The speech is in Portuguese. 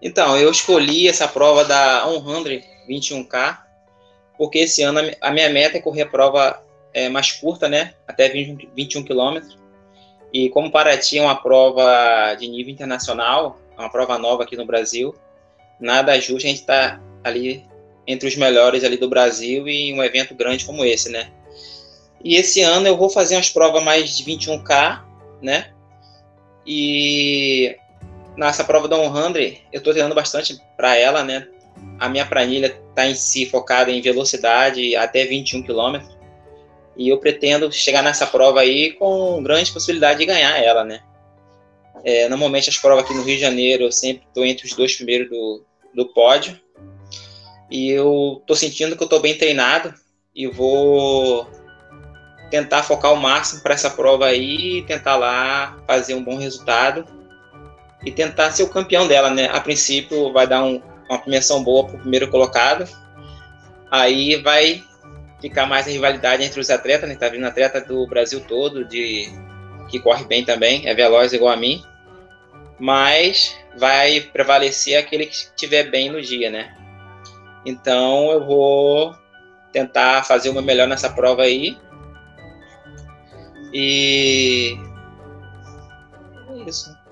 Então, eu escolhi essa prova da 100 21K, porque esse ano a minha meta é correr a prova é, mais curta, né? Até 20, 21 quilômetros. E como Paraty é uma prova de nível internacional, é uma prova nova aqui no Brasil, nada justo a gente estar tá ali entre os melhores ali do Brasil e um evento grande como esse, né? E esse ano eu vou fazer umas provas mais de 21K, né? E nessa prova da 100, eu estou treinando bastante para ela, né? A minha planilha está em si focada em velocidade até 21 km. E eu pretendo chegar nessa prova aí com grande possibilidade de ganhar ela, né? É, normalmente as provas aqui no Rio de Janeiro eu sempre estou entre os dois primeiros do, do pódio. E eu estou sentindo que eu estou bem treinado e vou tentar focar o máximo para essa prova aí tentar lá fazer um bom resultado e tentar ser o campeão dela, né? A princípio vai dar um, uma premiação boa para o primeiro colocado, aí vai ficar mais a rivalidade entre os atletas, né? Tá vindo atleta do Brasil todo, de que corre bem também, é veloz igual a mim, mas vai prevalecer aquele que estiver bem no dia, né? Então eu vou tentar fazer o meu melhor nessa prova aí. E é isso.